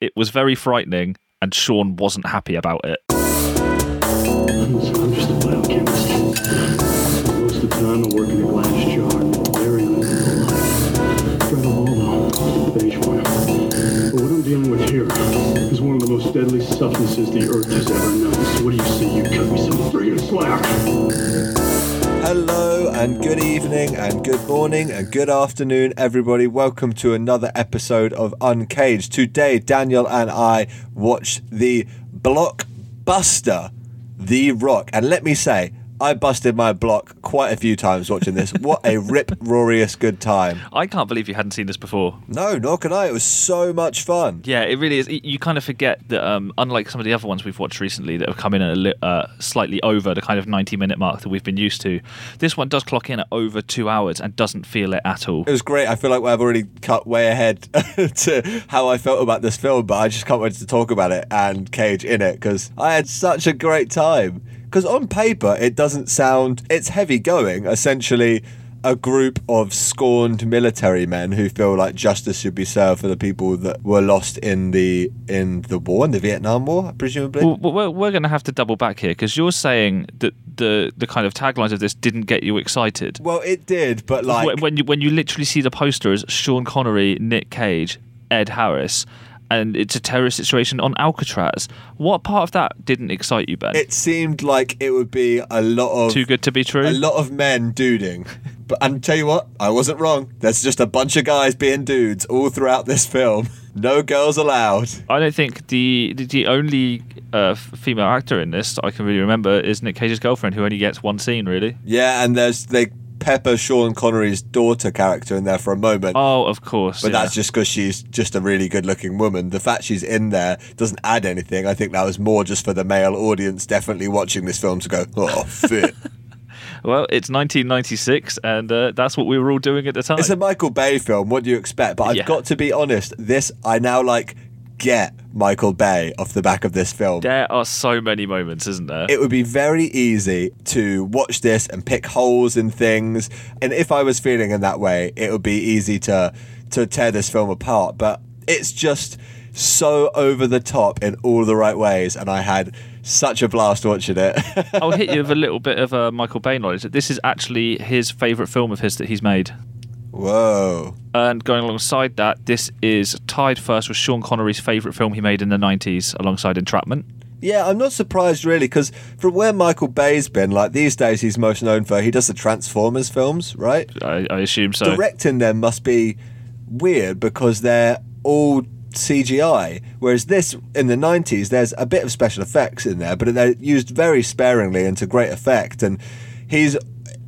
it was very frightening, and Sean wasn't happy about it. I'm just, a biochemist. Most of the time I work in a glass jar, very beige. But what I'm dealing with here is one of the most deadly substances the earth has ever known. So what do you say you cut me some friggin' slack? Hello and good evening and good morning and good afternoon, everybody. Welcome to another episode of Uncaged. Today, Daniel and I watched the blockbuster, The Rock. And let me say, I busted my block quite a few times watching this. What a rip roarious good time. I can't believe you hadn't seen this before. No, nor can I. It was so much fun. Yeah, it really is. You kind of forget that, um, unlike some of the other ones we've watched recently that have come in at a li- uh, slightly over the kind of 90 minute mark that we've been used to, this one does clock in at over two hours and doesn't feel it at all. It was great. I feel like I've already cut way ahead to how I felt about this film, but I just can't wait to talk about it and Cage in it because I had such a great time. Because on paper, it doesn't sound, it's heavy going. Essentially, a group of scorned military men who feel like justice should be served for the people that were lost in the in the war, in the Vietnam War, presumably. Well, we're, we're going to have to double back here because you're saying that the the kind of taglines of this didn't get you excited. Well, it did, but like when you when you literally see the poster as Sean Connery, Nick Cage, Ed Harris, and it's a terrorist situation on Alcatraz. What part of that didn't excite you, Ben? it seemed like it would be a lot of Too good to be true. a lot of men duding. But and tell you what, I wasn't wrong. There's just a bunch of guys being dudes all throughout this film. No girls allowed. I don't think the the, the only uh, female actor in this I can really remember is Nick Cage's girlfriend, who only gets one scene really. Yeah, and there's they pepper Sean Connery's daughter character in there for a moment. Oh, of course. But yeah. that's just because she's just a really good looking woman. The fact she's in there doesn't add anything. I think that was more just for the male audience definitely watching this film to go, oh, fit. well, it's 1996, and uh, that's what we were all doing at the time. it's a Michael Bay film. What do you expect? But I've Yeah. got to be honest, this, I now like get Michael Bay off the back of this film. there are so many moments, isn't there? it would be very easy to watch this and pick holes in things. And if I was feeling in that way, it would be easy to to tear this film apart. But it's just so over the top in all the right ways, and I had such a blast watching it. I'll hit you with a little bit of uh, Michael Bay knowledge. This is actually his favourite film of his that he's made. Whoa. And going alongside that, this is tied first with Sean Connery's favourite film he made in the 90s alongside Entrapment. Yeah, I'm not surprised really, because from where Michael Bay's been, like these days, he's most known for he does the Transformers films, right? I, I assume so. directing them must be weird because they're all CGI. Whereas this in the 90s, there's a bit of special effects in there, but they're used very sparingly and to great effect. And he's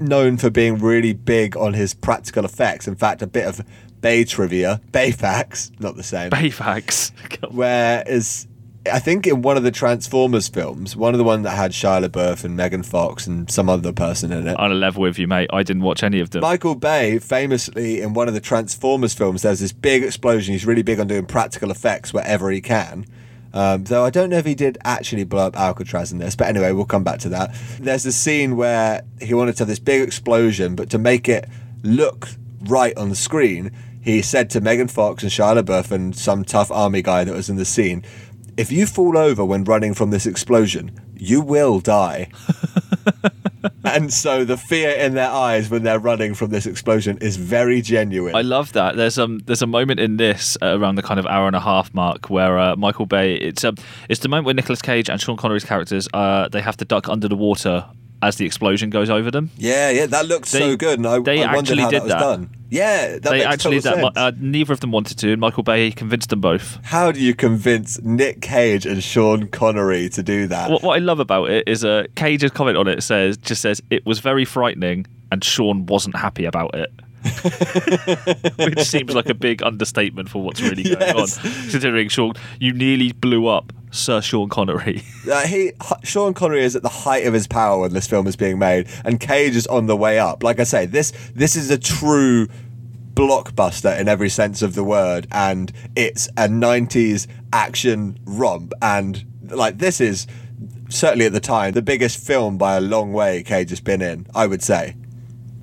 known for being really big on his practical effects. In fact, a bit of Bay trivia, Bay facts, not the same. Bayfax. where is I think in one of the Transformers films, one of the ones that had Shia LaBeouf and Megan Fox and some other person in it, On a level with you, mate. I didn't watch any of them. Michael Bay, famously in one of the Transformers films, there's this big explosion. He's really big on doing practical effects wherever he can. Um, though I don't know if he did actually blow up Alcatraz in this, but anyway, we'll come back to that. There's a scene where he wanted to have this big explosion, but to make it look right on the screen, he said to Megan Fox and Shia LaBeouf and some tough army guy that was in the scene, "If you fall over when running from this explosion, you will die." and so the fear in their eyes when they're running from this explosion is very genuine. I love that. There's um there's a moment in this uh, around the kind of hour and a half mark where uh, Michael Bay it's um it's the moment where Nicolas Cage and Sean Connery's characters uh they have to duck under the water as the explosion goes over them. yeah, yeah, that looked so good, and I, they I actually how did that was that. Yeah, they actually that. Uh, neither of them wanted to, and Michael Bay convinced them both. how do you convince Nick Cage and Sean Connery to do that? What, what I love about it is uh, Cage's comment on it says just says it was very frightening, and Sean wasn't happy about it. Which seems like a big understatement for what's really going Yes. on, considering Sean, you nearly blew up Sir Sean Connery. Uh, he Sean Connery is at the height of his power when this film is being made, and Cage is on the way up. Like I say, this this is a true blockbuster in every sense of the word, and it's a '90s action romp. And like this is certainly at the time the biggest film by a long way Cage has been in. I would say.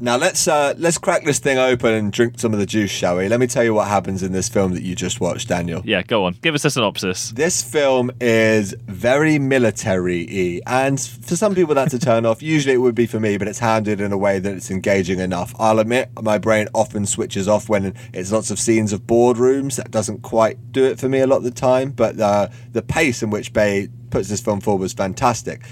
Now let's uh, let's crack this thing open and drink some of the juice, shall we? Let me tell you what happens in this film that you just watched, Daniel. Yeah, go on. Give us a synopsis. This film is very military-y, and for some people that's a turn off. Usually it would be for me, but it's handled in a way that it's engaging enough. I'll admit my brain often switches off when it's lots of scenes of boardrooms. That doesn't quite do it for me a lot of the time, but uh, the pace in which Bay puts this film forward was fantastic.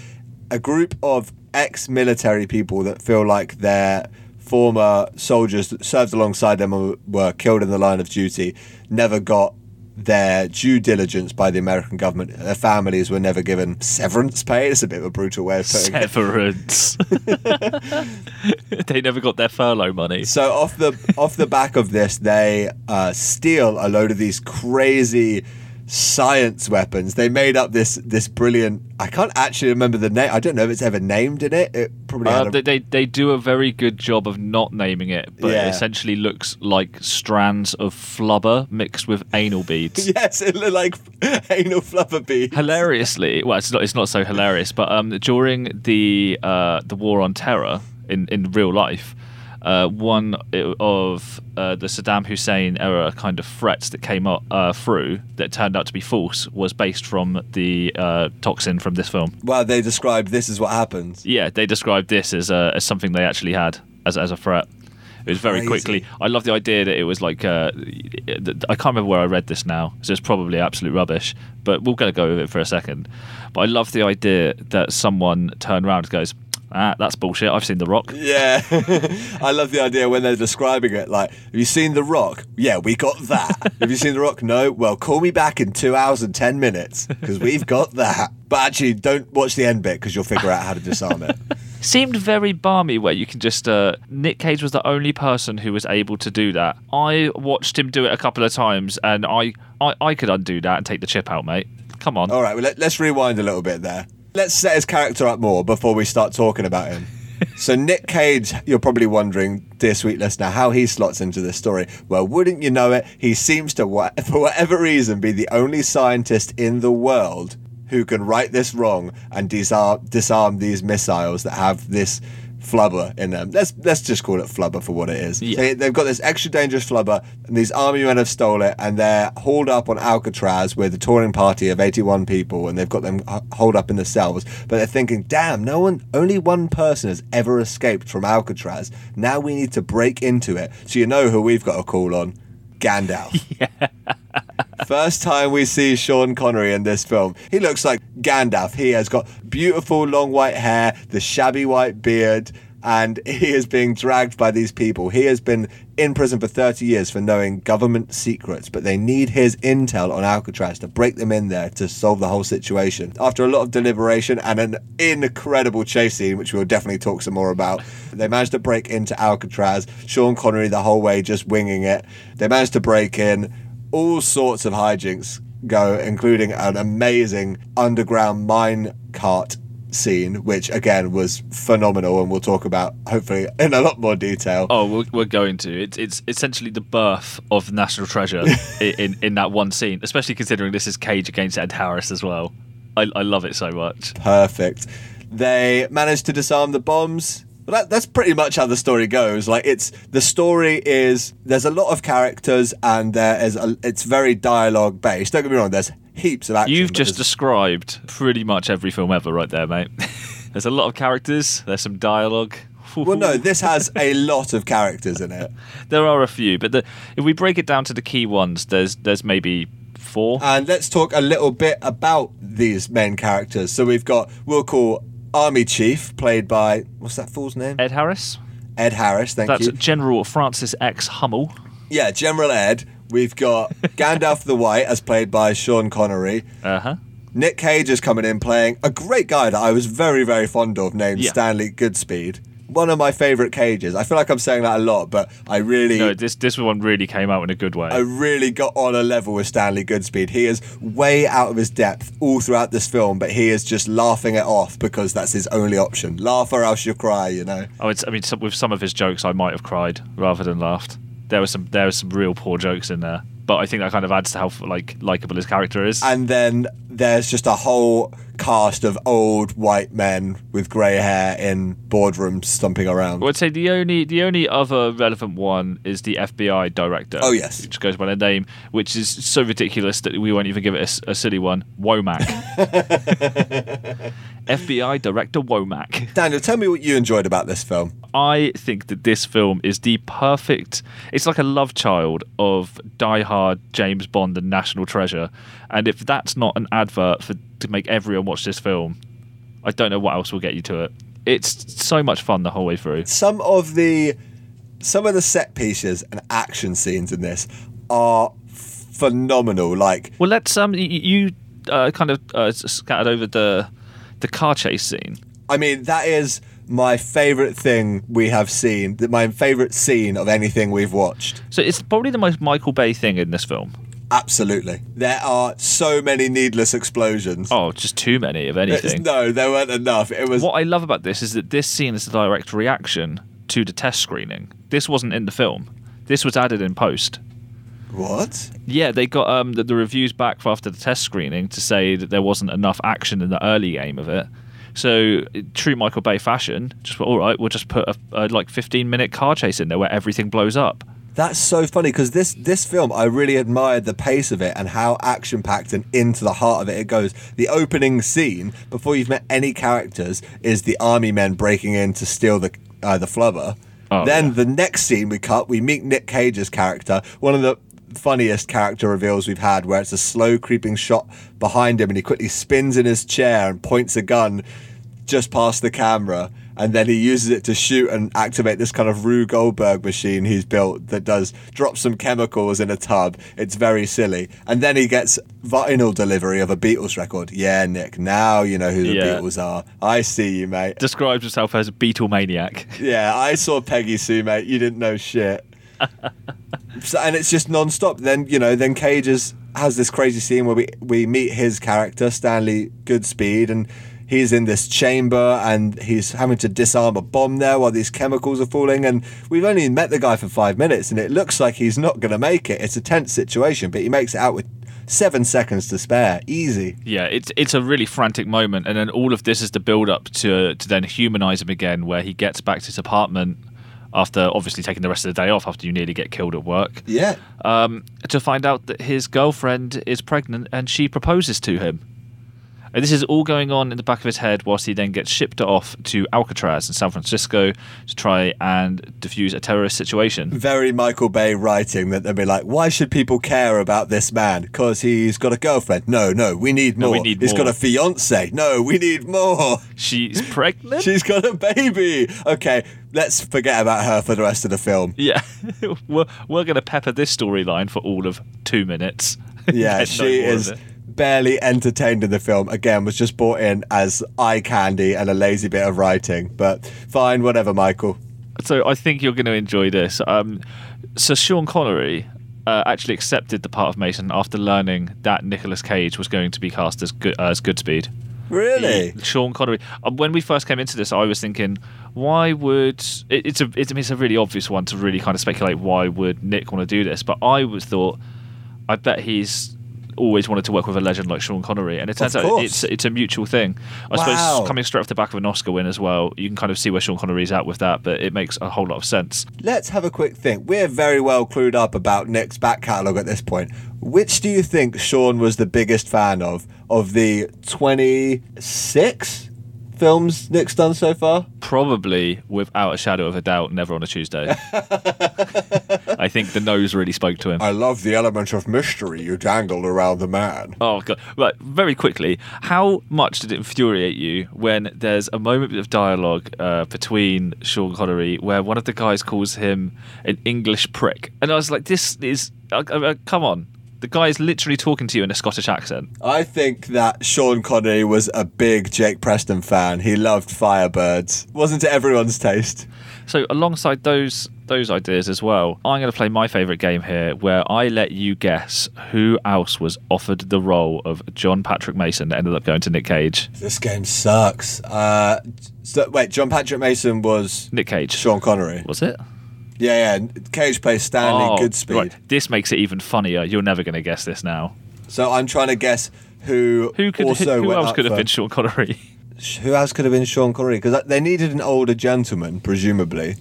A group of ex-military people that feel like they're former soldiers that served alongside them and were killed in the line of duty never got their due diligence by the American government. Their families were never given severance pay. It's a bit of a brutal way of putting it. Severance. they never got their furlough money. So off the off the back of this, they uh, steal a load of these crazy science weapons. They made up this this brilliant. I can't actually remember the name. I don't know if it's ever named in it. It probably Uh, a, they, they they do a very good job of not naming it, but Yeah. it essentially looks like strands of flubber mixed with anal beads. yes, it looked like anal flubber beads. Hilariously, well, it's not it's not so hilarious, but um, during the uh, the war on terror in in real life. Uh, one of uh, the Saddam Hussein era kind of threats that came up, uh, through that turned out to be false was based from the uh, toxin from this film. Well, they described this as what happened. Yeah, they described this as, uh, as something they actually had as, as a threat. It was very Crazy. quickly. I love the idea that it was like uh, I can't remember where I read this now, so it's probably absolute rubbish. But we're going to go with it for a second. But I love the idea that someone turned around and goes, "Ah, that's bullshit. I've seen The Rock." Yeah, I love the idea when they're describing it. Like, have you seen The Rock? Yeah, we got that. have you seen The Rock? No. Well, call me back in two hours and ten minutes because we've got that. But actually, don't watch the end bit because you'll figure out how to disarm it. Seemed very balmy, where you can just. Uh, Nick Cage was the only person who was able to do that. I watched him do it a couple of times, and I I, I could undo that and take the chip out, mate. Come on. All right, well, let, let's rewind a little bit there. Let's set his character up more before we start talking about him. so, Nick Cage, you're probably wondering, dear sweet listener, how he slots into this story. Well, wouldn't you know it? He seems to, for whatever reason, be the only scientist in the world who can right this wrong and disarm, disarm these missiles that have this flubber in them. Let's let's just call it flubber for what it is. Yeah. They, they've got this extra dangerous flubber, and these army men have stole it, and they're hauled up on Alcatraz with a touring party of 81 people, and they've got them holed up in the cells. But they're thinking, damn, no one, only one person has ever escaped from Alcatraz. Now we need to break into it. So you know who we've got to call on? Gandalf. First time we see Sean Connery in this film, he looks like Gandalf. He has got beautiful long white hair, the shabby white beard, and he is being dragged by these people. He has been in prison for 30 years for knowing government secrets, but they need his intel on Alcatraz to break them in there to solve the whole situation. After a lot of deliberation and an incredible chase scene, which we'll definitely talk some more about, they managed to break into Alcatraz. Sean Connery the whole way just winging it. They managed to break in all sorts of hijinks go, including an amazing underground mine cart scene, which again was phenomenal, and we'll talk about hopefully in a lot more detail. Oh, we're, we're going to. It's it's essentially the birth of National Treasure i- in in that one scene, especially considering this is Cage against Ed Harris as well. I, I love it so much. Perfect. They managed to disarm the bombs. Well, that, that's pretty much how the story goes. Like it's the story is there's a lot of characters and there is a, it's very dialogue based. Don't get me wrong. There's heaps of action. You've just described pretty much every film ever, right there, mate. There's a lot of characters. There's some dialogue. well, no, this has a lot of characters in it. there are a few, but the, if we break it down to the key ones, there's there's maybe four. And let's talk a little bit about these main characters. So we've got, we'll call Army Chief, played by, what's that fool's name? Ed Harris. Ed Harris, thank That's you. That's General Francis X. Hummel. Yeah, General Ed. We've got Gandalf the White, as played by Sean Connery. Uh huh. Nick Cage is coming in playing a great guy that I was very, very fond of named Yeah. Stanley Goodspeed. One of my favourite Cages. I feel like I'm saying that a lot, but I really. No, this this one really came out in a good way. I really got on a level with Stanley Goodspeed. He is way out of his depth all throughout this film, but he is just laughing it off because that's his only option. Laugh or else you cry, you know. Oh, it's, I mean, some, with some of his jokes, I might have cried rather than laughed. There was some there was some real poor jokes in there, but I think that kind of adds to how like likable his character is. And then there's just a whole cast of old white men with grey hair in boardrooms stomping around. I would say the only the only other relevant one is the FBI director. Oh, yes. which goes by the name, which is so ridiculous that we won't even give it a silly one. Womack. FBI director Womack. Daniel, tell me what you enjoyed about this film. I think that this film is the perfect. It's like a love child of Die Hard, James Bond, and National Treasure. And if that's not an advert for to make everyone watch this film, I don't know what else will get you to it. It's so much fun the whole way through. Some of the some of the set pieces and action scenes in this are phenomenal. Like Well, let's um, you uh, kind of uh, scattered over the the car chase scene. I mean, that is my favorite thing we have seen. that My favorite scene of anything we've watched. So it's probably the most Michael Bay thing in this film. Absolutely. There are so many needless explosions. Oh, just too many of It's- anything. no, there weren't enough. It was What I love about this is that this scene is a direct reaction to the test screening. This wasn't in the film. This was added in post. what? Yeah, they got um, the, the reviews back after the test screening to say that there wasn't enough action in the early game of it. So, true Michael Bay fashion, just all right, we'll just put a, a like 15 minute car chase in there where everything blows up. That's so funny because this this film I really admired the pace of it and how action packed and into the heart of it it goes. The opening scene before you've met any characters is the army men breaking in to steal the uh, the flubber. Oh, then yeah. the next scene we cut, we meet Nick Cage's character, one of the funniest character reveals we've had, where it's a slow creeping shot behind him and he quickly spins in his chair and points a gun just past the camera. And then he uses it to shoot and activate this kind of Rube Goldberg machine he's built that does drop some chemicals in a tub. It's very silly. And then he gets vinyl delivery of a Beatles record. Yeah, Nick, now you know who the Yeah. Beatles are. I see you, mate. Describes himself as a Beatle maniac. Yeah, I saw Peggy Sue, mate. You didn't know shit. so, and it's just non-stop. Then you know, then Cage is, has this crazy scene where we we meet his character Stanley Goodspeed, and he's in this chamber and he's having to disarm a bomb there while these chemicals are falling. And we've only met the guy for five minutes, and it looks like he's not going to make it. It's a tense situation, but he makes it out with seven seconds to spare, easy. Yeah, it's it's a really frantic moment, and then all of this is the build up to to then humanize him again, where he gets back to his apartment after obviously taking the rest of the day off after you nearly get killed at work, Yeah. um, to find out that his girlfriend is pregnant and she proposes to him. And this is all going on in the back of his head whilst he then gets shipped off to Alcatraz in San Francisco to try and defuse a terrorist situation. very Michael Bay writing that they'll be like, why should people care about this man? Because he's got a girlfriend. No, no, we need No, more. we need He's got a fiance. No, we need more. She's pregnant? She's got a baby. Okay, let's forget about her for the rest of the film. yeah. we're we're going to pepper this storyline for all of two minutes. Yeah, no she is. Barely entertained in the film. Again, was just brought in as eye candy and a lazy bit of writing. But fine, whatever, Michael. So I think you're going to enjoy this. Um, so Sean Connery uh, actually accepted the part of Mason after learning that Nicolas Cage was going to be cast as good, as Goodspeed. Really? Sean Connery. Uh, when we first came into this, I was thinking, why would it, it's a it's, it's a really obvious one to really kind of speculate why would Nick want to do this? But I was thought, I bet he's always wanted to work with a legend like Sean Connery, and it turns out it's it's a mutual thing. I Wow. suppose coming straight off the back of an Oscar win as well, you can kind of see where Sean Connery's at with that, but it makes a whole lot of sense. Let's have a quick think. We're very well clued up about Nick's back catalogue at this point. Which do you think Sean was the biggest fan of? Of the 26 films Nick's done so far? Probably, without a shadow of a doubt, never on a Tuesday. I think the nose really spoke to him. I love the element of mystery you dangled around the man. Oh god! Right, very quickly, how much did it infuriate you when there's a moment of dialogue uh, between Sean Connery where one of the guys calls him an English prick, and I was like, "This is uh, uh, come on." The guy is literally talking to you in a Scottish accent. I think that Sean Connery was a big Jake Preston fan. He loved Firebirds. Wasn't to everyone's taste. So alongside those those ideas as well, I'm going to play my favourite game here, where I let you guess who else was offered the role of John Patrick Mason that ended up going to Nick Cage. This game sucks. Uh, so, wait, John Patrick Mason was Nick Cage Sean Connery. was it? Yeah, yeah. Cage plays Stanley Oh, Goodspeed. right. This makes it even funnier. You're never going to guess this now. So I'm trying to guess who Who could also who went else could have for- been Sean Connery? Who else could have been Sean Connery? Because they needed an older gentleman, presumably.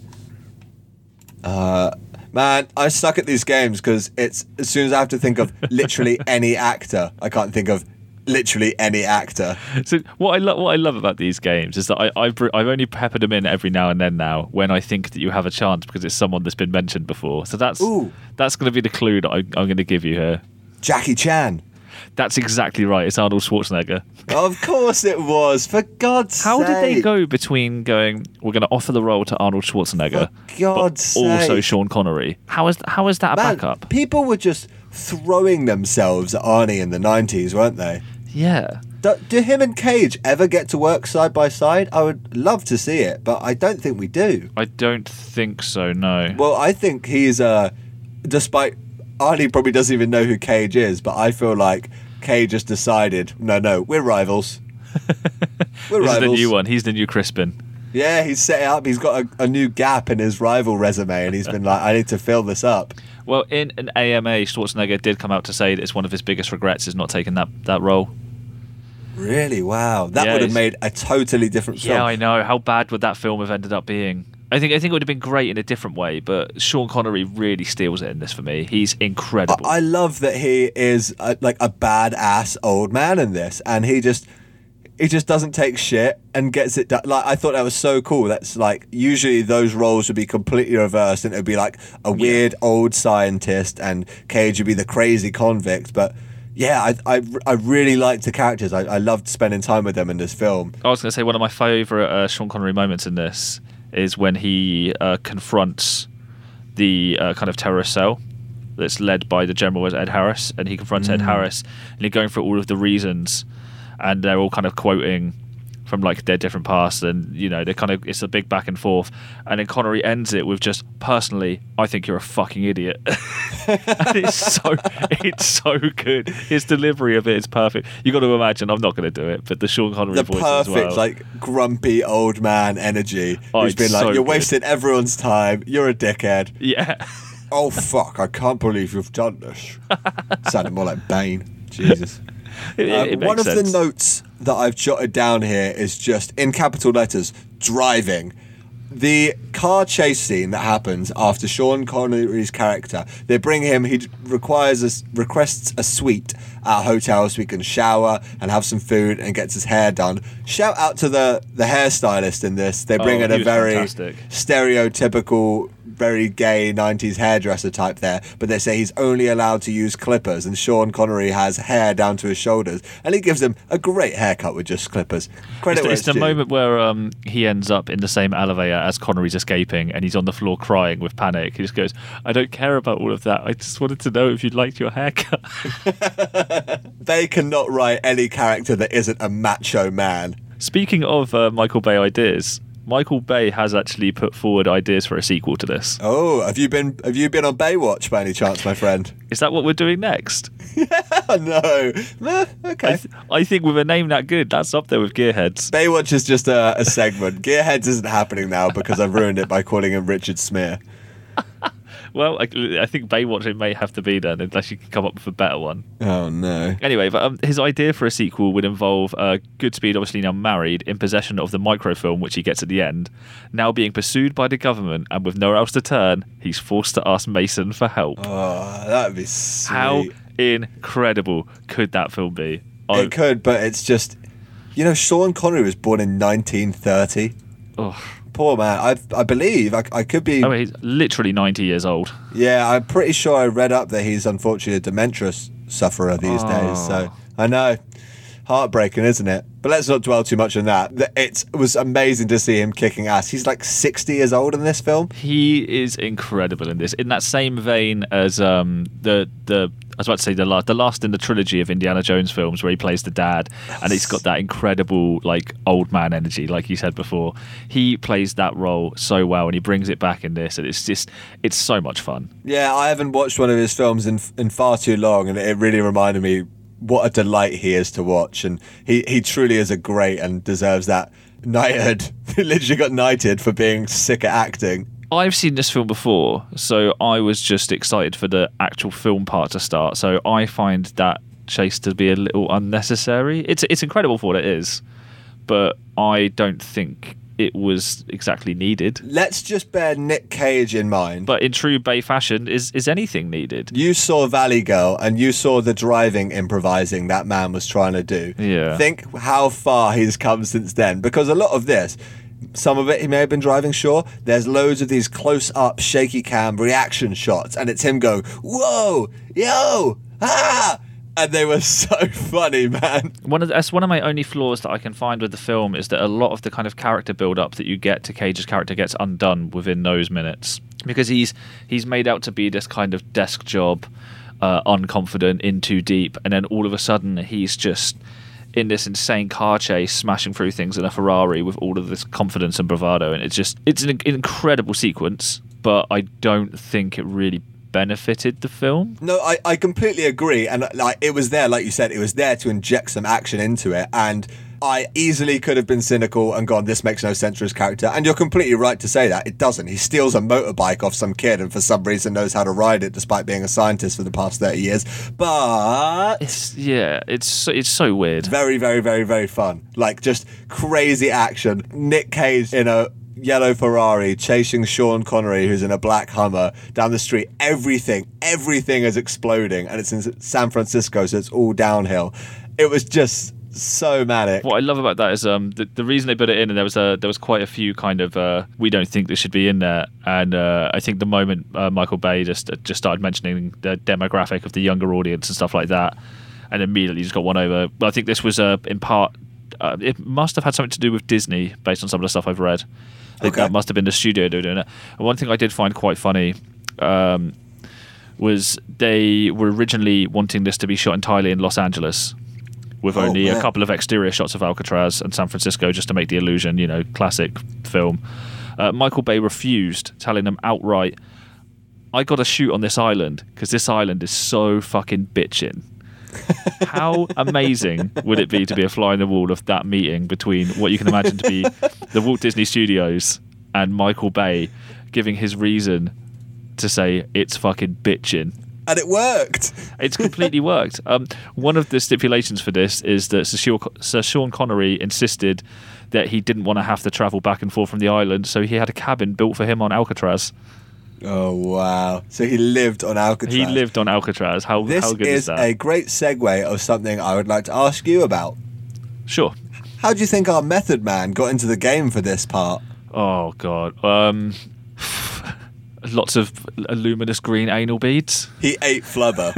Uh, man, I suck at these games because it's as soon as I have to think of literally any actor, I can't think of literally any actor. So what I love what I love about these games is that I I've, br- I've only peppered them in every now and then now when I think that you have a chance because it's someone that's been mentioned before. So that's Ooh. that's going to be the clue that I, I'm going to give you here. Jackie Chan. That's exactly right. It's Arnold Schwarzenegger. Of course it was. For God's How sake. How did they go between going? We're going to offer the role to Arnold Schwarzenegger, For God's but also. Sean Connery. How is how is that a Man, backup? people were just throwing themselves at Arnie in the 90s, weren't they? Yeah. Do, do him and Cage ever get to work side by side? I would love to see it, but I don't think we do. I don't think so. No. Well, I think he's uh despite Arnie probably doesn't even know who Cage is, but I feel like Cage has decided, no, no, we're rivals. we're this is rivals. the new one. He's the new Crispin. Yeah, he's set it up. He's got a, a new gap in his rival resume, and he's been like, I need to fill this up. Well, in an AMA, Schwarzenegger did come out to say that it's one of his biggest regrets is not taking that, that role. Really? Wow. That Yeah, would have made a totally different film. Yeah, I know. How bad would that film have ended up being? I think I think it would have been great in a different way, but Sean Connery really steals it in this for me. He's incredible. I love that he is a, like a badass old man in this, and he just he just doesn't take shit and gets it done. Like I thought that was so cool. That's like usually those roles would be completely reversed, and it would be like a weird old scientist, and Cage would be the crazy convict. But yeah, I I, I really liked the characters. I, I loved spending time with them in this film. I was going to say one of my favourite uh, Sean Connery moments in this is when he uh, confronts the uh, kind of terrorist cell that's led by the general Ed Harris, and he confronts Ed Harris, and he's going through all of the reasons, and they're all kind of quoting from like their different pasts, and you know they're kind of it's a big back and forth, and then Connery ends it with just personally, I think you're a fucking idiot. and it's so it's so good. His delivery of it is perfect. You got to imagine. I'm not going to do it, but the Sean Connery The voice perfect as well. like grumpy old man energy. Oh, who's it's been like, so you're good. wasting everyone's time. You're a dickhead. yeah. Oh fuck! I can't believe you've done this. Sounded more like Bane. Jesus. It, Um, it makes one of sense. the notes that I've jotted down here is just in capital letters: driving. The car chase scene that happens after Sean Connery's character, they bring him. He requires a, requests a suite at a hotel so he can shower and have some food and gets his hair done. Shout out to the the hairstylist in this. They bring Oh, in a very fantastic. stereotypical, very gay 90s hairdresser type there, but they say he's only allowed to use clippers, and Sean Connery has hair down to his shoulders, and he gives him a great haircut with just clippers. Credit It's, it's the due. moment where um, he ends up in the same elevator as Connery's escaping, and he's on the floor crying with panic. He just goes, "I don't care about all of that. I just wanted to know if you'd liked your haircut." They cannot write any character that isn't a macho man. Speaking of uh, Michael Bay ideas, Michael Bay has actually put forward ideas for a sequel to this. Oh, have you been have you been on Baywatch by any chance, my friend? Is that what we're doing next? no. Eh, I, okay. th- I think with a name that good, that's up there with Gearheads. Baywatch is just a, a segment. Gearheads isn't happening now because I've ruined it by calling him Richard Smear. Well, I, I think Baywatch it may have to be then, unless you can come up with a better one. Oh no. Anyway, but um, his idea for a sequel would involve uh, Goodspeed, obviously now married, in possession of the microfilm which he gets at the end. Now being pursued by the government and with nowhere else to turn, he's forced to ask Mason for help. Oh, that'd be sweet. How incredible could that film be? I, It could, but it's just, you know, Sean Connery was born in 1930. oh, Poor man. I I believe I, I could be. Mean, he's literally 90 years old. yeah, I'm pretty sure I read up that he's unfortunately a dementia sufferer these days. So Oh. I know, heartbreaking, isn't it? But let's not dwell too much on that. It was amazing to see him kicking ass. He's like 60 years old in this film. He is incredible in this. In that same vein as um, the the I was about to say the last the last in the trilogy of Indiana Jones films where he plays the dad, and he's got that incredible like old man energy, like you said before. He plays that role so well, and he brings it back in this, and it's just it's so much fun. Yeah, I haven't watched one of his films in in far too long, and it really reminded me what a delight he is to watch, and he he truly is a great and deserves that knighthood. he literally got knighted for being sick at acting. I've seen this film before, so I was just excited for the actual film part to start. So I find that chase to be a little unnecessary. It's it's incredible for what it is, but I don't think it was exactly needed. Let's just bear Nick Cage in mind. But in true Bay fashion, is is anything needed? you saw Valley Girl and you saw the driving improvising that man was trying to do. Yeah. Think how far he's come since then. Because a lot of this, some of it he may have been driving, sure. There's loads of these close up, shaky cam reaction shots, and it's him going, Whoa, yo, ah! And they were so funny, man. One of the, that's one of my only flaws that I can find with the film is that a lot of the kind of character build up that you get to Cage's character gets undone within those minutes because he's he's made out to be this kind of desk job, uh, unconfident, in too deep, and then all of a sudden he's just in this insane car chase, smashing through things in a Ferrari with all of this confidence and bravado, and it's just it's an incredible sequence, but I don't think it really benefited the film. No, I, I completely agree. And like it was there, like you said, it was there to inject some action into it. And I easily could have been cynical and gone, this makes no sense for his character. And you're completely right to say that. It doesn't. He steals a motorbike off some kid and for some reason knows how to ride it despite being a scientist for the past 30 years. But It's yeah, it's it's so weird. very, very, very, very fun. Like just crazy action. Nick Cage in a yellow Ferrari chasing Sean Connery, who's in a black Hummer, down the street. Everything, everything is exploding, and it's in San Francisco, so it's all downhill. It was just so manic. What I love about that is um the, the reason they put it in, and there was a there was quite a few kind of uh, we don't think this should be in there, and uh, I think the moment uh, Michael Bay just just started mentioning the demographic of the younger audience and stuff like that, and immediately just got one over. I think this was uh, in part. Uh, it must have had something to do with Disney, based on some of the stuff I've read. I think Okay. that must have been the studio doing it. And one thing I did find quite funny um, was they were originally wanting this to be shot entirely in Los Angeles, with Oh, only a couple of exterior shots of Alcatraz and San Francisco just to make the illusion, you know, classic film. Uh, Michael Bay refused, telling them outright, I got to shoot on this island because this island is so fucking bitchin'. How amazing would it be to be a fly in the wall of that meeting between what you can imagine to be the Walt Disney Studios and Michael Bay giving his reason to say it's fucking bitchin'? And it worked. It's completely worked. Um, one of the stipulations for this is that Sir Sean, Sir Sean Connery insisted that he didn't want to have to travel back and forth from the island, so he had a cabin built for him on Alcatraz. Oh, wow. So he lived on Alcatraz. He lived on Alcatraz. How, This how good is is that? a great segue of something I would like to ask you about. Sure. How do you think our method man got into the game for this part? Oh god. Um, lots of luminous green anal beads. He ate flubber.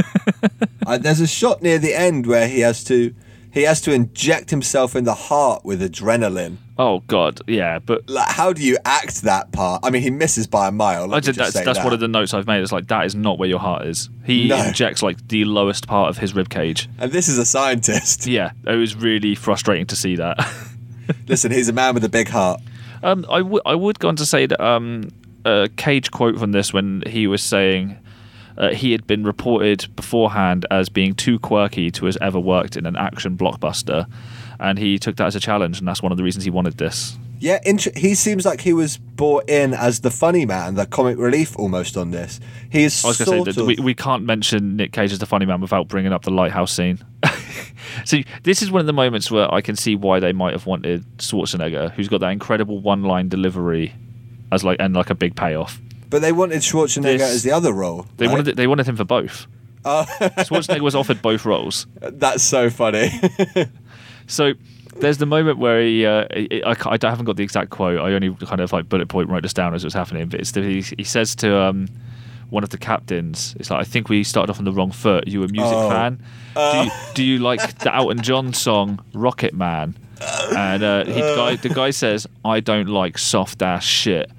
uh, there's a shot near the end where he has to he has to inject himself in the heart with adrenaline. Oh god, yeah. But Like, how do you act that part? I mean, he misses by a mile. let I did, just that's that's that. one of the notes I've made. It's like that is not where your heart is. He No. injects like the lowest part of his rib cage. And this is a scientist. Yeah, it was really frustrating to see that. Listen, he's a man with a big heart. Um, I would I would go on to say that um, a Cage quote from this when he was saying uh, he had been reported beforehand as being too quirky to have ever worked in an action blockbuster, and he took that as a challenge, and that's one of the reasons he wanted this. Yeah, int- he seems like he was brought in as the funny man, the comic relief almost on this. He is I was sort going to say that of. we, we can't mention Nick Cage as the funny man without bringing up the lighthouse scene. so this is one of the moments where I can see why they might have wanted Schwarzenegger, who's got that incredible one-line delivery, as like and like a big payoff. but they wanted Schwarzenegger This- as the other role. They right? wanted it, they wanted him for both. Oh, Schwarzenegger was offered both roles. that's so funny. So there's the moment where he, uh, I, I, ca- I haven't got the exact quote. I only kind of like bullet point wrote this down as it was happening. But it's the, he, he says to um, one of the captains, "It's like I think we started off on the wrong foot. You a music Oh. fan? do, you, do you like the Elton John song Rocket Man?" And uh, he, the guy, the guy says, "I don't like soft ass shit."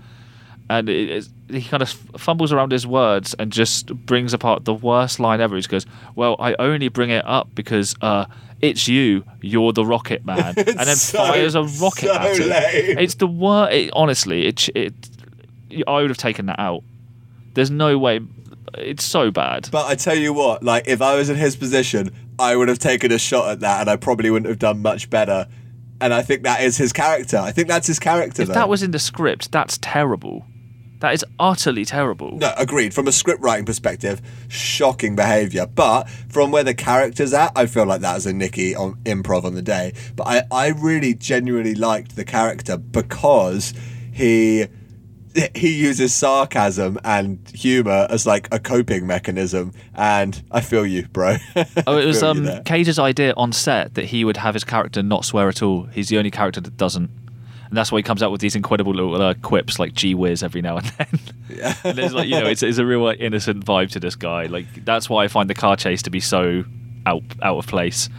And it, he kind of fumbles around his words and just brings apart the worst line ever. He goes, "Well, I only bring it up because uh, it's you. You're the Rocket Man," and then so- fires a rocket so at him. lame. It's the worst. It, honestly, it, it. I would have taken that out. There's no way. It's so bad. but I tell you what, like if I was in his position, I would have taken a shot at that, and I probably wouldn't have done much better. And I think that is his character. I think that's his character. if though. that was in the script, that's terrible. That is utterly terrible. No, agreed. From a script writing perspective, shocking behaviour. But from where the character's at, I feel like that was a Nicky on improv on the day. But I, I really genuinely liked the character because he he uses sarcasm and humor as like a coping mechanism and i feel you bro Oh, it was um. Cage's idea on set that he would have his character not swear at all. He's the only character that doesn't. And that's why he comes out with these incredible little uh, quips like "gee whiz" every now and then. and there's like you know, it's, it's a real like, innocent vibe to this guy. Like that's why I find the car chase to be so out out of place.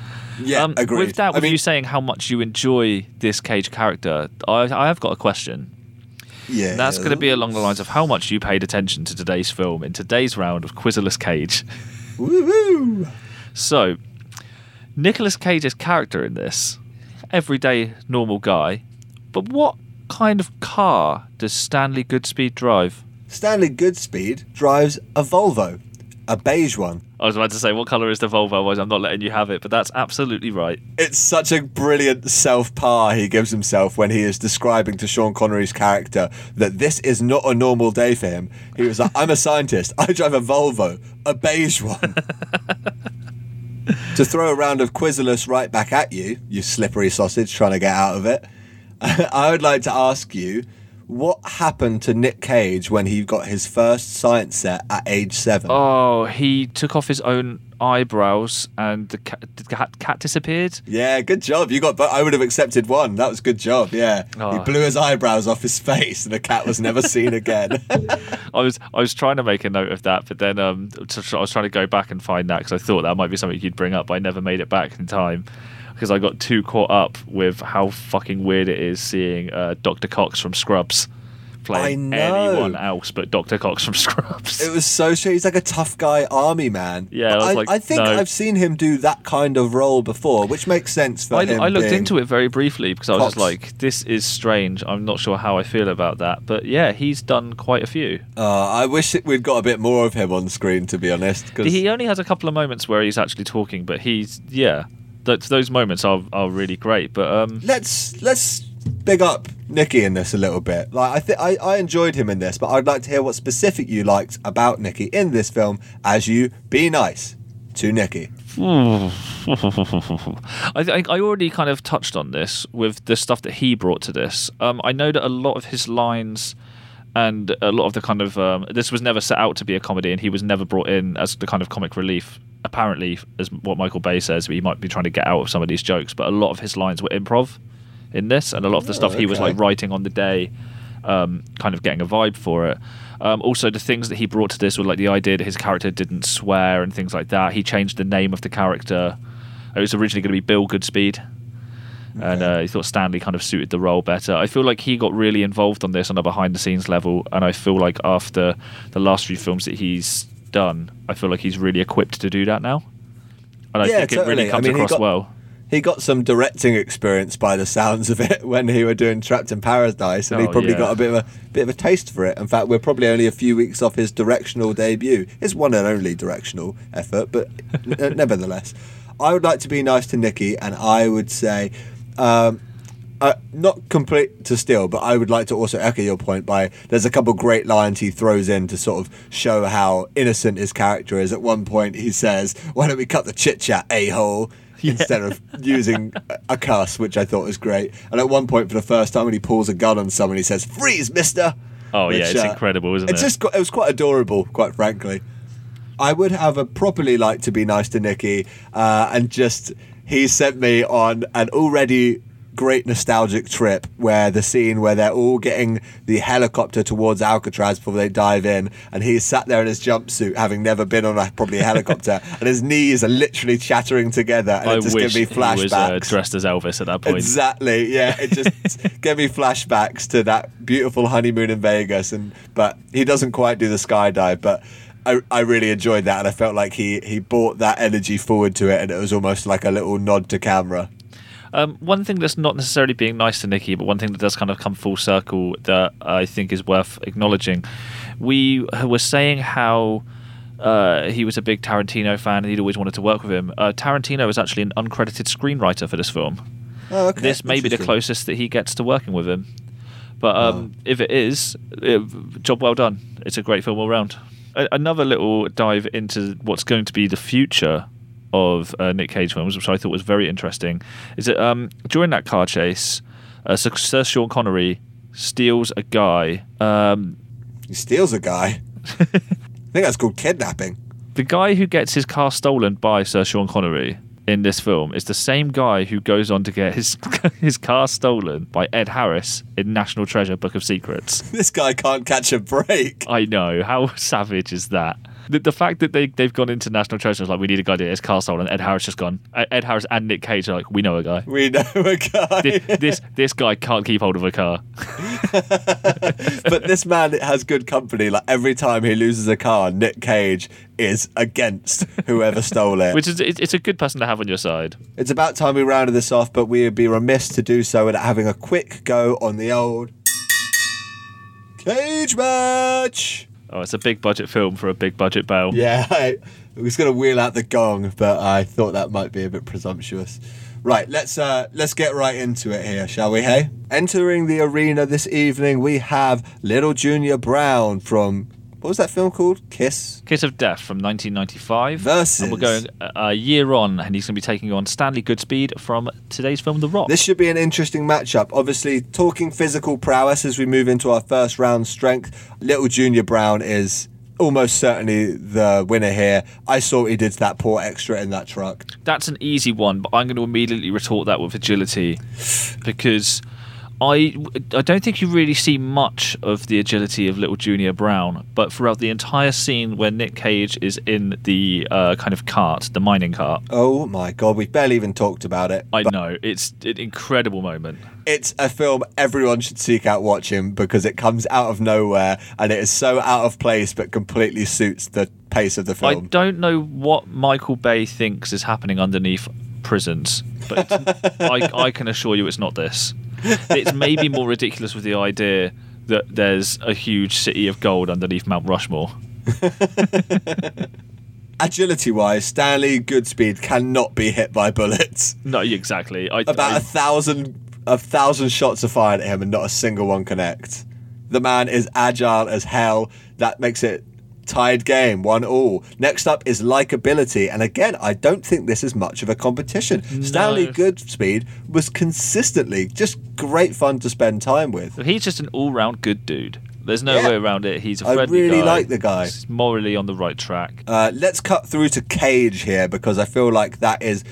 yeah um, agreed With that, I with mean, you saying how much you enjoy this Cage character, I, I have got a question. Yeah And that's going to be along the lines of how much you paid attention to today's film in today's round of Quizerless Cage. Woo-hoo. So, Nicolas Cage's character in this, everyday normal guy, but what kind of car does Stanley Goodspeed drive? stanley goodspeed drives a volvo a beige one I was about to say, what colour is the Volvo? Otherwise, I'm not letting you have it, but that's absolutely right. It's such a brilliant self par he gives himself when he is describing to Sean Connery's character that this is not a normal day for him. He was like, I'm a scientist. I drive a Volvo, a beige one. to throw a round of Quizalus right back at you, you slippery sausage trying to get out of it, I would like to ask you what happened to Nick Cage when he got his first science set at age seven? Oh, he took off his own eyebrows and the cat, the cat, cat disappeared. Yeah, good job. You got. But I would have accepted one. That was good job. Yeah, he Oh. blew his eyebrows off his face, and the cat was never seen again. I was I was trying to make a note of that, but then um, I was trying to go back and find that because I thought that might be something you'd bring up. But I never made it back in time because I got too caught up with how fucking weird it is seeing uh, Dr. Cox from Scrubs playing I anyone else but Dr. Cox from Scrubs. it was so strange. He's like a tough guy army man. Yeah, I was I, like, I think no. I've seen him do that kind of role before, which makes sense for I, him. I looked into it very briefly because I was just like, this is strange. I'm not sure how I feel about that. But yeah, he's done quite a few. Uh, I wish it, we'd got a bit more of him on screen, to be honest. 'cause- He only has a couple of moments where he's actually talking, but he's, yeah, th- those moments are, are really great. But um, let's let's big up Nicky in this a little bit. Like I think I I enjoyed him in this, but I'd like to hear what specific you liked about Nicky in this film. As you be nice to Nicky. I, think I already kind of touched on this with the stuff that he brought to this. Um, I know that a lot of his lines and a lot of the kind of um, this was never set out to be a comedy, and he was never brought in as the kind of comic relief. Apparently, as what Michael Bay says, he might be trying to get out of some of these jokes, but a lot of his lines were improv in this, and a lot of the stuff he was like writing on the day, um, kind of getting a vibe for it. Um, also, the things that he brought to this were like the idea that his character didn't swear and things like that. He changed the name of the character. It was originally going to be Bill Goodspeed, and uh, he thought Stanley kind of suited the role better. I feel like he got really involved on this on a behind the scenes level, and I feel like after the last few films that he's done, I feel like he's really equipped to do that now. And I Yeah, think it totally. really I comes mean, he across got- well. He got some directing experience by the sounds of it when he were doing Trapped in Paradise, and he Oh, probably yeah. got a bit of a bit of a taste for it. In fact, we're probably only a few weeks off his directional debut. His one and only directional effort, but n- nevertheless, I would like to be nice to Nicky, and I would say. Um, uh, not complete to steal, but I would like to also echo your point by there's a couple great lines he throws in to sort of show how innocent his character is. At one point, he says, "Why don't we cut the chit chat, a hole?" Instead of using a- cuss, which I thought was great. And at one point, for the first time, when he pulls a gun on someone, he says, "Freeze, Mister!" Oh yeah, it's uh, incredible, isn't It's it? just it was quite adorable, quite frankly. I would have a properly like to be nice to Nicky, uh, and just he sent me on an already great nostalgic trip where the scene where they're all getting the helicopter towards Alcatraz before they dive in, and he's sat there in his jumpsuit, having never been on a probably a helicopter, and his knees are literally chattering together, and I it just wish me he was uh, dressed as Elvis at that point. Exactly. Yeah, it just gave me flashbacks to that beautiful honeymoon in Vegas, and but he doesn't quite do the skydive, but. I, I really enjoyed that, and I felt like he, he brought that energy forward to it, and it was almost like a little nod to camera. Um, one thing that's not necessarily being nice to Nicky, but one thing that does kind of come full circle that I think is worth acknowledging. We were saying how uh, he was a big Tarantino fan and he'd always wanted to work with him. Uh, Tarantino is actually an uncredited screenwriter for this film. Oh, okay. This may be the closest that he gets to working with him. But um, if it is, it, job well done. It's a great film all round. A- another little dive into what's going to be the future of uh, Nick Cage films, which I thought was very interesting, is that um, during that car chase, uh, Sir, Sir Sean Connery steals a guy. Um, He steals a guy. I think that's called kidnapping. the guy who gets his car stolen by Sir Sean Connery in this film is the same guy who goes on to get his his car stolen by Ed Harris in National Treasure: Book of Secrets. This guy can't catch a break. I know how savage is that. The, the fact that they they've gone into National Treasure is like we need a guy to get his car stolen. Ed Harris just gone. Ed Ed Harris and Nick Cage are like we know a guy. We know a guy. This, this this guy can't keep hold of a car. but this man has good company. Like every time he loses a car, Nick Cage is against whoever stole it. Which is it's a good person to have on your side. It's about time we rounded this off, but we would be remiss to do so without having a quick go on the old cage match. Oh, it's a big budget film for a big budget bail. Yeah, I was going to wheel out the gong, but I thought that might be a bit presumptuous. Right, let's uh, let's get right into it here, shall we? Hey, entering the arena this evening, we have Little Junior Brown from what was that film called? Kiss. Kiss of Death from 1995. Versus- And we're going a, year on, and he's going to be taking on Stanley Goodspeed from today's film, The Rock. This should be an interesting matchup. Obviously, talking physical prowess as we move into our first round strength. Little Junior Brown is almost certainly the winner here. I saw what he did to that poor extra in that truck. That's an easy one, but I'm going to immediately retort that with agility because I, I don't think you really see much of the agility of Little Junior Brown, but throughout the entire scene where Nick Cage is in the uh, kind of cart, the mining cart, Oh my god, we've barely even talked about it. I know it's an incredible moment. It's a film everyone should seek out watching because it comes out of nowhere and it is so out of place but completely suits the pace of the film. I don't know what Michael Bay thinks is happening underneath prisons, but I, I can assure you it's not this. It's maybe more ridiculous with the idea that there's a huge city of gold underneath Mount Rushmore. Agility wise, Stanley Goodspeed cannot be hit by bullets. No, exactly. I, About I- a thousand a thousand shots are fired at him and not a single one connect. The man is agile as hell. That makes it tied game, one all. Next up is likability, and again, I don't think this is much of a competition. Stanley Goodspeed was consistently just great fun to spend time with. he's just an all-round good dude. There's no Yeah. way around it. He's a friendly guy. I really guy. like the guy. He's morally on the right track. Uh, let's cut through to Cage here because I feel like that is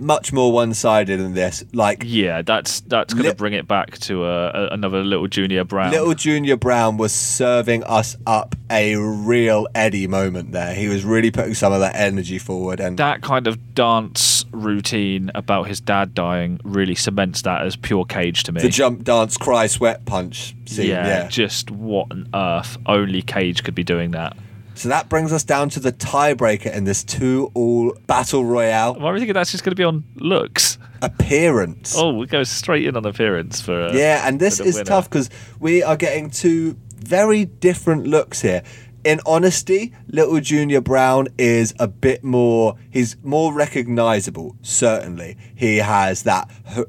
much more one-sided than this. Like Yeah, that's that's going to Li- bring it back to uh, a, another little Junior Brown. Little Junior Brown was serving us up a real Eddie moment there. He was really putting some of that energy forward, and that kind of dance routine about his dad dying really cements that as pure Cage to me. the jump, dance, cry, sweat punch scene. yeah, Yeah. just what on earth? Only Cage could be doing that. So that brings us down to the tiebreaker in this two-all battle royale Why are we thinking that's just going to be on looks? appearance. Oh, we go straight in on appearance for. Uh, Yeah, and this is winner. tough because we are getting two very different looks here. In honesty, Little Junior Brown is a bit more, he's more recognizable, certainly. He has that uh,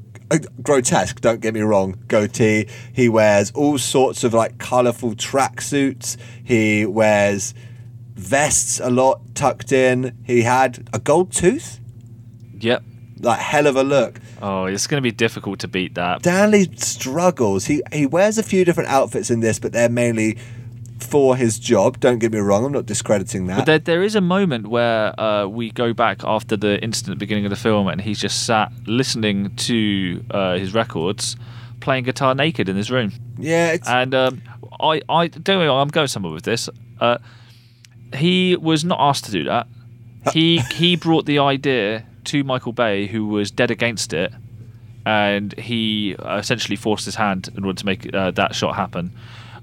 grotesque, don't get me wrong, goatee. He wears all sorts of like colorful tracksuits. He wears vests a lot tucked in. He had a gold tooth, Yep. like hell of a look. Oh, it's going to be difficult to beat that. Stanley struggles. He he wears a few different outfits in this, but they're mainly for his job. Don't get me wrong. I'm not discrediting that. But there, there is a moment where uh, we go back after the incident at the beginning of the film, and he's just sat listening to uh, his records, playing guitar naked in his room. yeah, And um, I, I don't know. I'm going somewhere with this. Uh, he was not asked to do that. He he brought the idea to Michael Bay, who was dead against it, and he uh, essentially forced his hand in order to make uh, that shot happen.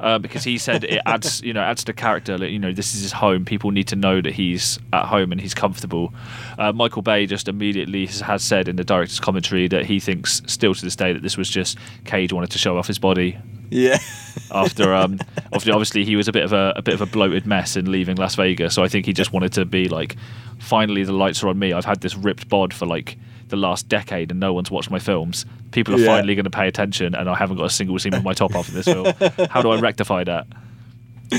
Uh, because he said it adds, you know, adds to the character. Like, you know, this is his home. People need to know that he's at home and he's comfortable. Uh, Michael Bay just immediately has- has said in the director's commentary that he thinks, still to this day, that this was just Cage wanted to show off his body yeah. after um after obviously he was a bit of a, a bit of a bloated mess in leaving Las Vegas so I think he just wanted to be like finally the lights are on me I've had this ripped bod for like the last decade and no one's watched my films. People are Yeah. finally going to pay attention, and I haven't got a single scene with my top off in this film. How do I rectify that?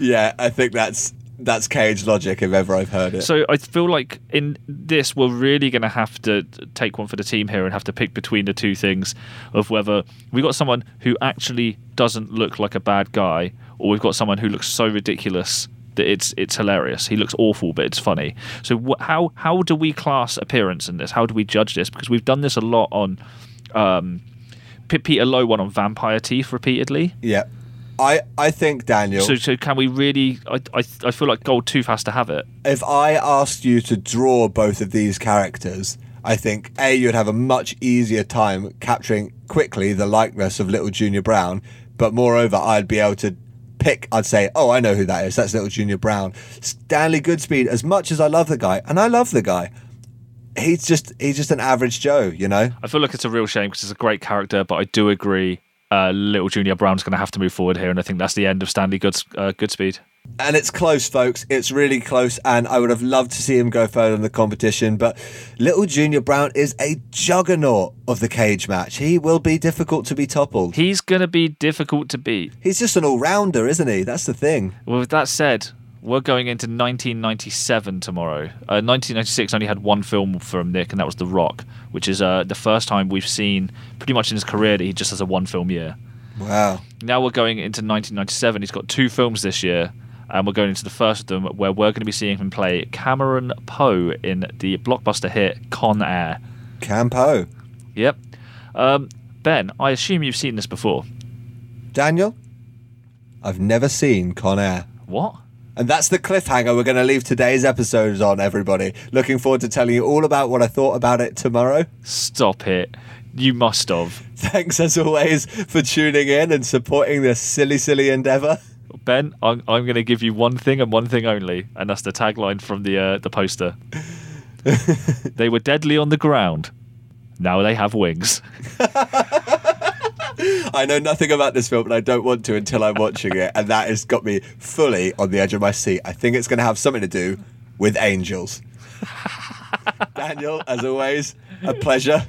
Yeah, I think that's that's Cage logic if ever I've heard it. So I feel like in this, we're really going to have to take one for the team here and have to pick between the two things of whether we've got someone who actually doesn't look like a bad guy, or we've got someone who looks so ridiculous that it's it's hilarious. He looks awful, but it's funny. So wh- how how do we class appearance in this? How do we judge this? Because we've done this a lot on. Um, Peter Loew one on vampire teeth repeatedly. yeah, I I think Daniel. So, so can we really? I, I, I feel like Gold Tooth has to have it. if I asked you to draw both of these characters, I think A, you'd have a much easier time capturing quickly the likeness of Little Junior Brown, but moreover, I'd be able to pick, I'd say, oh, I know who that is. That's Little Junior Brown. Stanley Goodspeed, as much as I love the guy, and I love the guy, he's just he's just an average Joe, you know? I feel like it's a real shame because it's a great character, but I do agree. Uh, Little Junior Brown's going to have to move forward here, and I think that's the end of Stanley Goods, uh, Goodspeed. And it's close, folks. It's really close, and I would have loved to see him go further in the competition. But Little Junior Brown is a juggernaut of the cage match. He will be difficult to be toppled. He's going to be difficult to beat. He's just an all rounder, isn't he? That's the thing. Well, with that said, we're going into 1997 tomorrow. Uh, 1996 only had one film from Nick, and that was The Rock, which is uh, the first time we've seen pretty much in his career that he just has a one film year. Wow. Now we're going into 1997. He's got two films this year, and we're going into the first of them where we're going to be seeing him play Cameron Poe in the blockbuster hit Con Air. Cam Poe. Yep. Um, ben, I assume you've seen this before. Daniel? I've never seen Con Air. What? And that's the cliffhanger we're going to leave today's episodes on, everybody. Looking forward to telling you all about what I thought about it tomorrow. Stop it. You must have. Thanks, as always, for tuning in and supporting this silly, silly endeavour. Ben, I'm, I'm going to give you one thing and one thing only, and that's the tagline from the uh, the poster. they were deadly on the ground. Now they have wings. I know nothing about this film, and I don't want to until I'm watching it, and that has got me fully on the edge of my seat. I think it's going to have something to do with angels. Daniel, as always, a pleasure.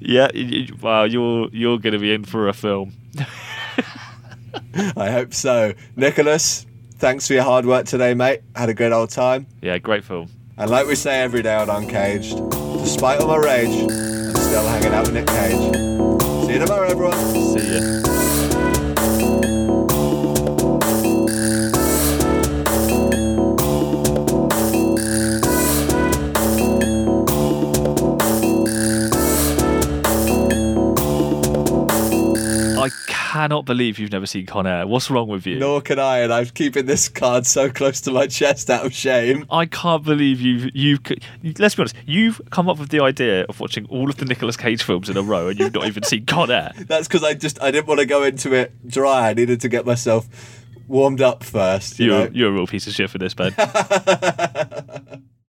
Yeah, y- y- wow, you're you're going to be in for a film. I hope so. Nicholas, thanks for your hard work today, mate. Had a good old time. Yeah, great film. And like we say every day on Uncaged, despite all my rage, I'm still hanging out with Nick Cage. See you tomorrow, everyone. See ya. Cannot believe you've never seen Con Air. What's wrong with you? Nor can I, and I'm keeping this card so close to my chest out of shame. I can't believe you've you've. Let's be honest. You've come up with the idea of watching all of the Nicolas Cage films in a row, and you've not even seen Con Air. That's because I just I didn't want to go into it dry. I needed to get myself warmed up first. You You're, know. you're a real piece of shit for this, Ben.